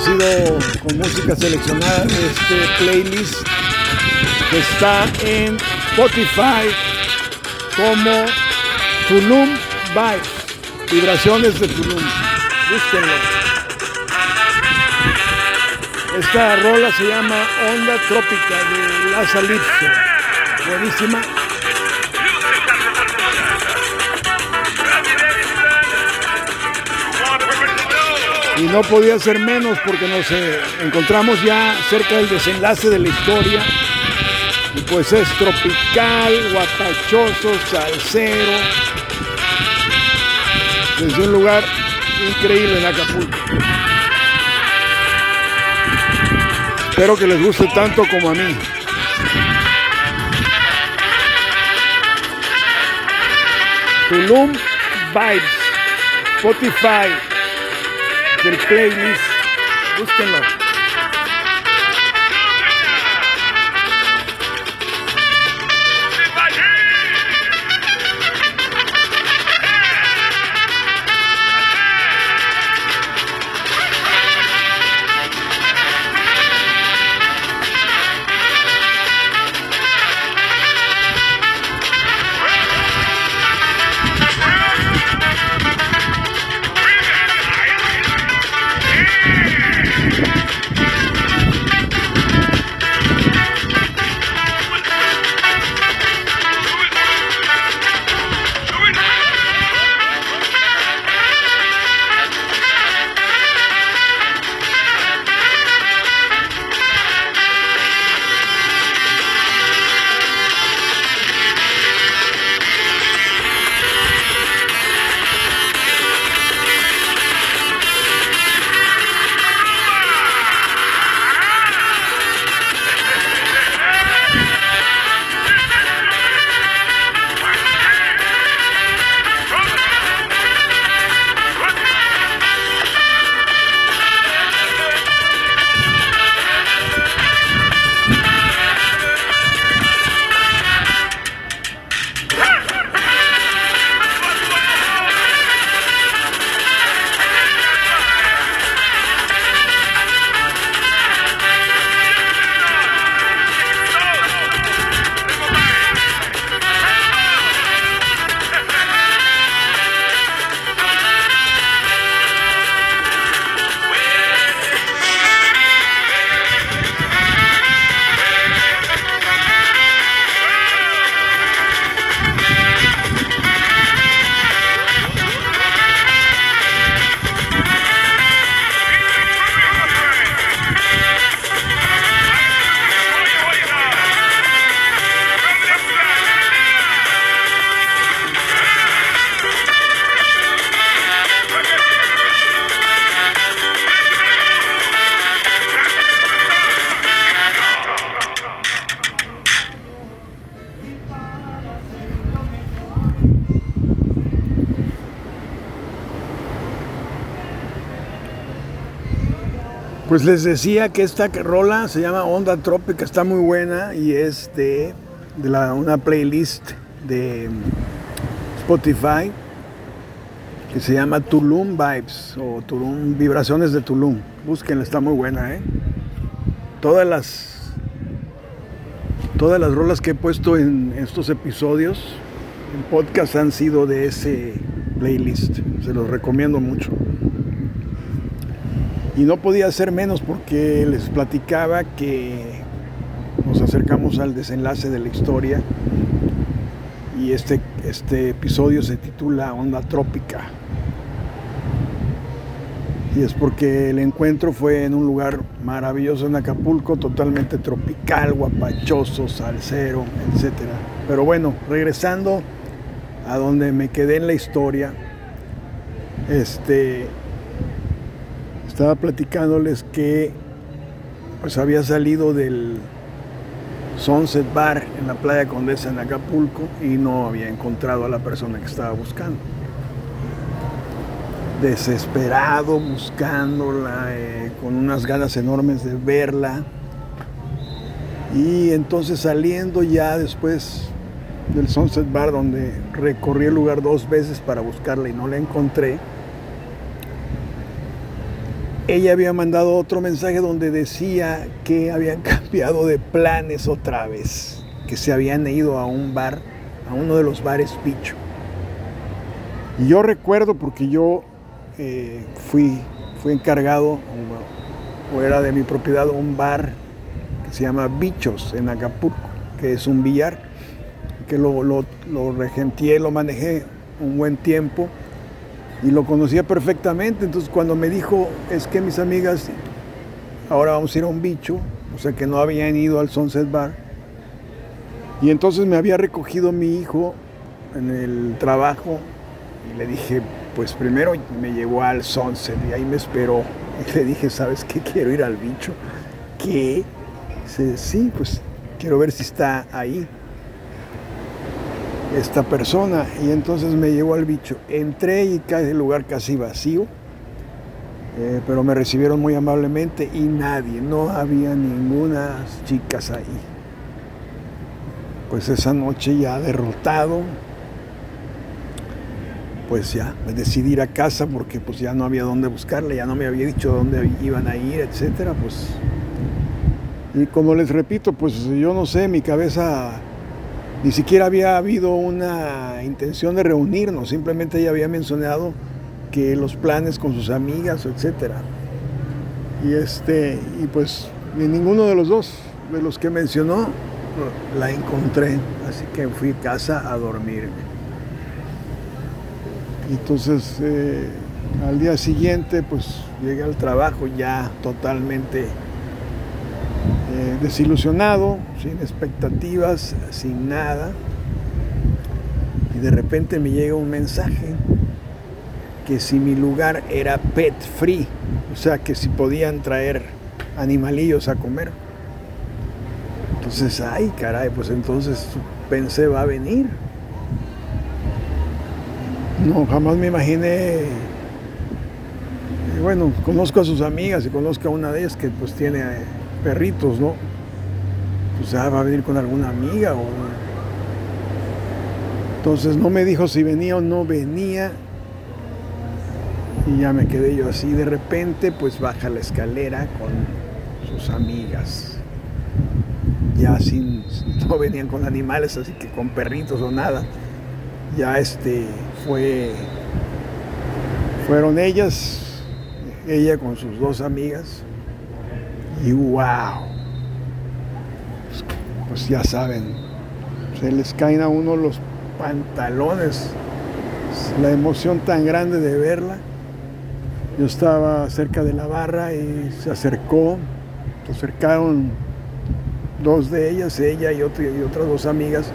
sido con música seleccionada este playlist que está en Spotify como Tulum Vibes, vibraciones de Tulum. Búsquenlo. Esta rola se llama Onda Trópica de La Salipso. Buenísima. Y no podía ser menos porque nos eh, encontramos ya cerca del desenlace de la historia. Y pues es tropical, guapachoso, salsero. Desde un lugar increíble en Acapulco. Espero que les guste tanto como a mí. Tulum Vibes, Spotify, del playlist, búsquenlo. Pues les decía que esta rola se llama Onda Trópica, está muy buena y es de, una playlist de Spotify que se llama Tulum Vibes o Tulum Vibraciones de Tulum. Búsquenla, está muy buena, ¿eh? Todas las todas las rolas que he puesto en estos episodios en podcast han sido de ese playlist. Se los recomiendo mucho. Y no podía ser menos porque les platicaba que nos acercamos al desenlace de la historia y este, este episodio se titula Onda Trópica. Y es porque el encuentro fue en un lugar maravilloso en Acapulco, totalmente tropical, guapachoso, salsero, etc. Pero bueno, regresando a donde me quedé en la historia, este, estaba platicándoles que pues había salido del Sunset Bar en la playa Condesa en Acapulco y no había encontrado a la persona que estaba buscando. Desesperado, buscándola, eh, con unas ganas enormes de verla. Y entonces saliendo ya después del Sunset Bar, donde recorrí el lugar dos veces para buscarla y no la encontré, ella había mandado otro mensaje donde decía que habían cambiado de planes otra vez, que se habían ido a un bar, a uno de los bares Picho. Y yo recuerdo porque yo eh, fui, fui encargado, o era de mi propiedad, un bar que se llama Bichos en Acapulco, que es un billar, que lo, lo, lo lo manejé un buen tiempo y lo conocía perfectamente. Entonces cuando me dijo, es que mis amigas, ahora vamos a ir a un bicho, o sea que no habían ido al Sunset Bar, y entonces me había recogido mi hijo en el trabajo y le dije, pues primero me llevó al Sunset y ahí me esperó. Y le dije, ¿sabes qué? Quiero ir al bicho. ¿Qué? Dice, sí, pues quiero ver si está ahí esta persona. Y entonces me llevó al bicho. Entré y cae el lugar casi vacío. Eh, pero me recibieron muy amablemente y nadie, no había ninguna chicas ahí. Pues esa noche ya derrotado, pues ya me decidí ir a casa porque pues ya no había dónde buscarle, ya no me había dicho dónde iban a ir, etcétera, pues y como les repito, pues yo no sé, mi cabeza ni siquiera había habido una intención de reunirnos, simplemente ella había mencionado que los planes con sus amigas, etcétera. Y este, y pues ni ninguno de los dos, de los que mencionó, la encontré, así que fui a casa a dormirme. Entonces, eh, al día siguiente, pues llegué al trabajo ya totalmente eh, desilusionado, sin expectativas, sin nada. Y de repente me llega un mensaje que si mi lugar era pet free, o sea que si podían traer animalillos a comer. Entonces, ay, caray, pues entonces pensé va a venir. No, jamás me imaginé. Bueno, conozco a sus amigas y conozco a una de ellas que pues tiene perritos, ¿no? Pues ya va a venir con alguna amiga o... Entonces no me dijo si venía o no venía. Y ya me quedé yo así. De repente pues baja la escalera con sus amigas. Ya sin, no venían con animales, así que con perritos o nada. Ya este fue, fueron ellas, ella con sus dos amigas y wow, pues ya saben, se les caen a uno los pantalones, la emoción tan grande de verla. Yo estaba cerca de la barra y se acercó, se acercaron dos de ellas, ella y, y otras dos amigas,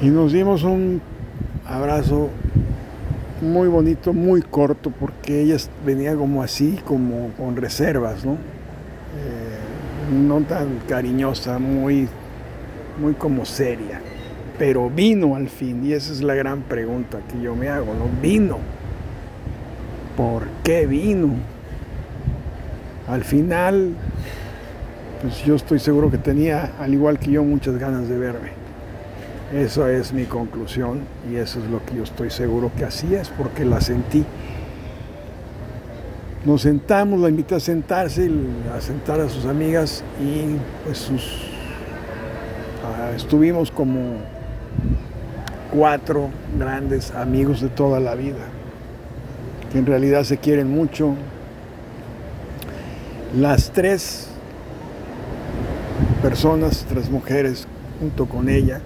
y nos dimos un abrazo muy bonito, muy corto, porque ella venía como así, como con reservas, ¿no? Eh, no tan cariñosa, muy, muy como seria. Pero vino al fin, y esa es la gran pregunta que yo me hago, ¿no? Vino. ¿Por qué vino? Al final, pues yo estoy seguro que tenía, al igual que yo, muchas ganas de verme. Eso es mi conclusión y eso es lo que yo estoy seguro que así es porque la sentí. Nos sentamos, la invité a sentarse, a sentar a sus amigas y pues sus, ah, estuvimos como cuatro grandes amigos de toda la vida, que en realidad se quieren mucho. Las tres personas, tres mujeres junto con ella,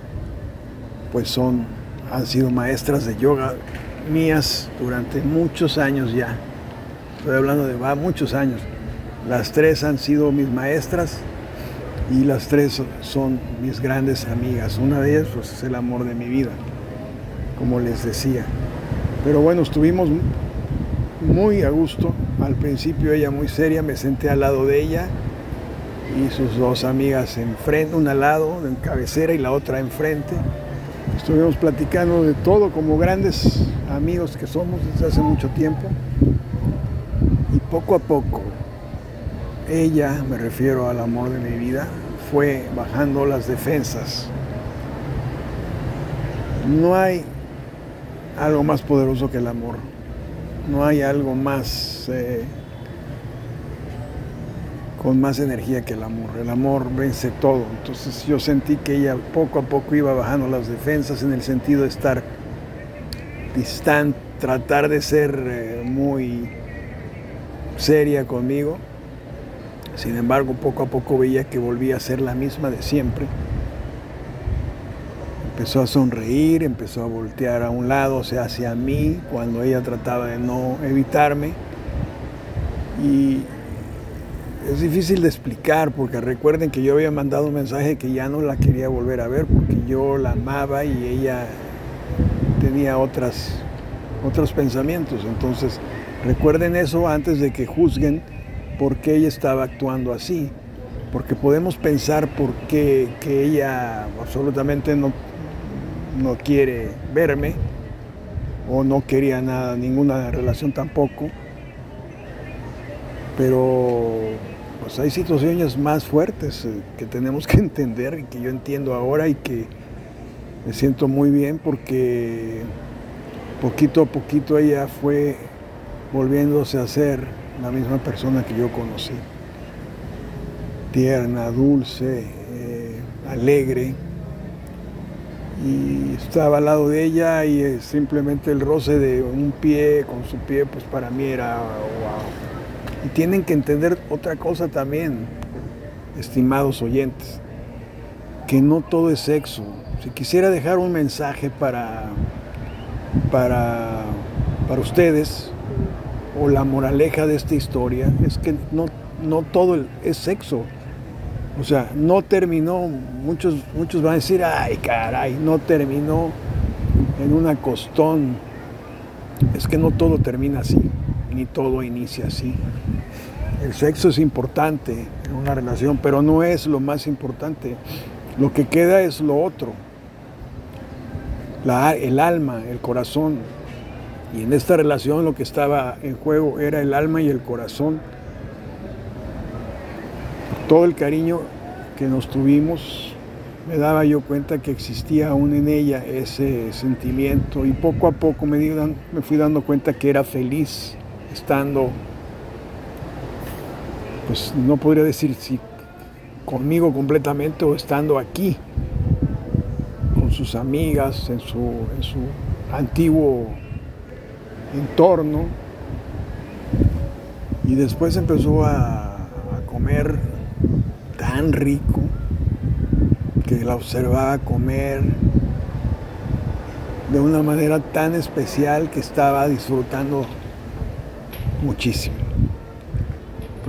pues son, han sido maestras de yoga mías durante muchos años ya. Estoy hablando de va, muchos años. Las tres han sido mis maestras y las tres son mis grandes amigas. Una de ellas pues, es el amor de mi vida, como les decía. Pero bueno, estuvimos muy a gusto. Al principio ella muy seria, me senté al lado de ella y sus dos amigas enfrente, una al lado, en cabecera y la otra enfrente. Estuvimos platicando de todo como grandes amigos que somos desde hace mucho tiempo. Y poco a poco, ella, me refiero al amor de mi vida, fue bajando las defensas. No hay algo más poderoso que el amor. no hay algo más eh, con más energía que el amor. El amor vence todo. Entonces yo sentí que ella poco a poco iba bajando las defensas en el sentido de estar distante, tratar de ser eh, muy seria conmigo. Sin embargo, poco a poco veía que volvía a ser la misma de siempre. Empezó a sonreír, empezó a voltear a un lado, o sea, hacia mí, cuando ella trataba de no evitarme. Y es difícil de explicar, porque recuerden que yo había mandado un mensaje que ya no la quería volver a ver, porque yo la amaba y ella tenía otras, otros pensamientos. Entonces, recuerden eso antes de que juzguen por qué ella estaba actuando así, porque podemos pensar por qué que ella absolutamente no, no quiere verme o no quería nada, ninguna relación tampoco, pero pues hay situaciones más fuertes eh, que tenemos que entender y que yo entiendo ahora y que me siento muy bien porque poquito a poquito ella fue volviéndose a ser la misma persona que yo conocí. Tierna, dulce, eh, alegre. Y estaba al lado de ella y eh, simplemente el roce de un pie con su pie, pues para mí era. Y tienen que entender otra cosa también, estimados oyentes, que no todo es sexo. Si quisiera dejar un mensaje para, para, para ustedes, o la moraleja de esta historia es que no, no todo es sexo. O sea, no terminó, muchos, muchos van a decir, ay caray, no terminó en una costón. Es que no todo termina así, ni todo inicia así. El sexo es importante en una relación, pero no es lo más importante. Lo que queda es lo otro. El alma, el corazón, y en esta relación lo que estaba en juego era el alma y el corazón. Todo el cariño que nos tuvimos, me daba yo cuenta que existía aún en ella ese sentimiento y poco a poco me fui dando cuenta que era feliz estando, pues no podría decir si conmigo completamente o estando aquí, con sus amigas, en su, en su antiguo entorno y después empezó a, comer tan rico que la observaba comer de una manera tan especial que estaba disfrutando muchísimo.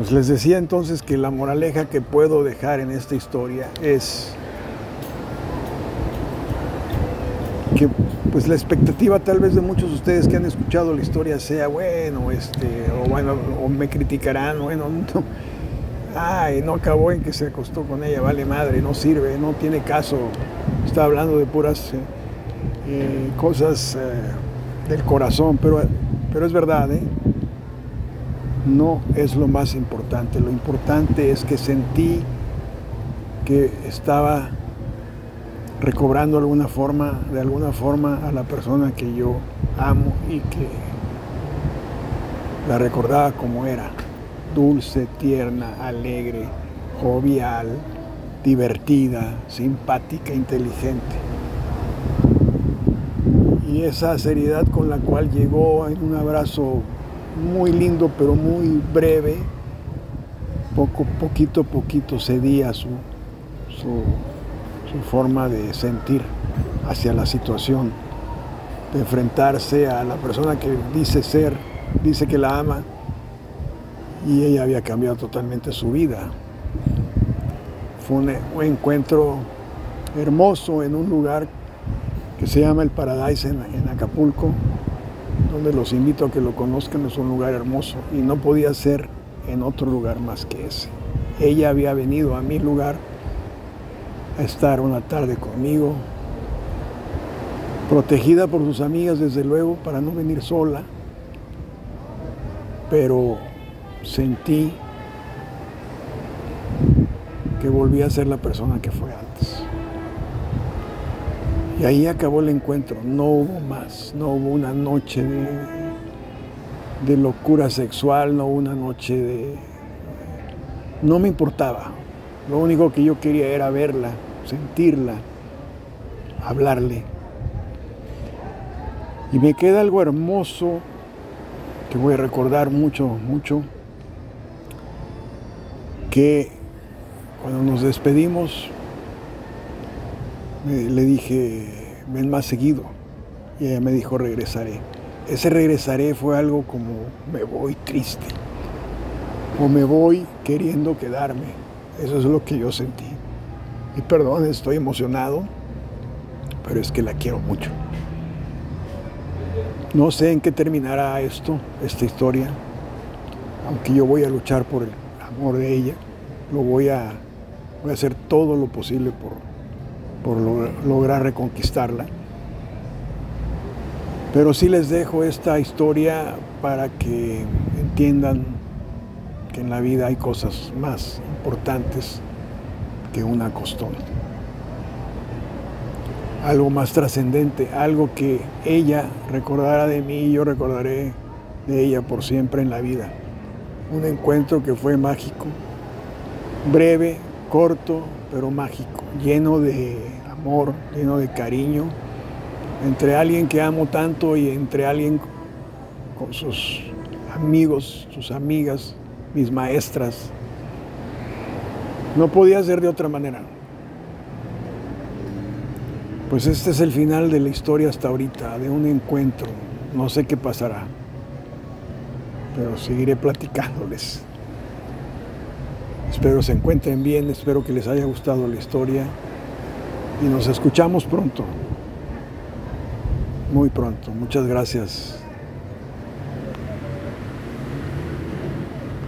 Pues les decía entonces que la moraleja que puedo dejar en esta historia es que pues la expectativa tal vez de muchos de ustedes que han escuchado la historia sea, bueno, este, o bueno, o me criticarán, bueno, no, ay, no acabó en que se acostó con ella, vale madre, no sirve, no tiene caso, está hablando de puras eh, eh, cosas eh, del corazón, pero, pero es verdad, no es lo más importante, lo importante es que sentí que estaba recobrando alguna forma, de alguna forma a la persona que yo amo y que la recordaba como era, dulce, tierna, alegre, jovial, divertida, simpática, inteligente. Y esa seriedad con la cual llegó en un abrazo muy lindo pero muy breve, poco, poquito a poquito cedía su, su forma de sentir hacia la situación, de enfrentarse a la persona que dice ser, dice que la ama, y ella había cambiado totalmente su vida. Fue un, encuentro hermoso en un lugar que se llama el Paradise en Acapulco, donde los invito a que lo conozcan, es un lugar hermoso y no podía ser en otro lugar más que ese. Ella había venido a mi lugar a estar una tarde conmigo, protegida por sus amigas desde luego para no venir sola, pero sentí que volví a ser la persona que fue antes. Y ahí acabó el encuentro, no hubo más, no hubo una noche de, locura sexual, no una noche de... No me importaba. Lo único que yo quería era verla, sentirla, hablarle. Y me queda algo hermoso que voy a recordar mucho, mucho, que cuando nos despedimos le dije, ven más seguido. Y ella me dijo, regresaré. Ese regresaré fue algo como, me voy triste. O me voy queriendo quedarme. Eso es lo que yo sentí. Y perdón, estoy emocionado, pero es que la quiero mucho. No sé en qué terminará esto, esta historia, aunque yo voy a luchar por el amor de ella, lo voy a, voy a hacer todo lo posible por, por lograr reconquistarla. Pero sí les dejo esta historia para que entiendan que en la vida hay cosas más importantes que una costón. Algo más trascendente, algo que ella recordará de mí y yo recordaré de ella por siempre en la vida. Un encuentro que fue mágico, breve, corto, pero mágico, lleno de amor, lleno de cariño, entre alguien que amo tanto y entre alguien con sus amigos, sus amigas, mis maestras. No podía ser de otra manera. Pues este es el final de la historia hasta ahorita, de un encuentro. No sé qué pasará, pero seguiré platicándoles. Espero se encuentren bien, espero que les haya gustado la historia y nos escuchamos pronto, muy pronto. Muchas gracias.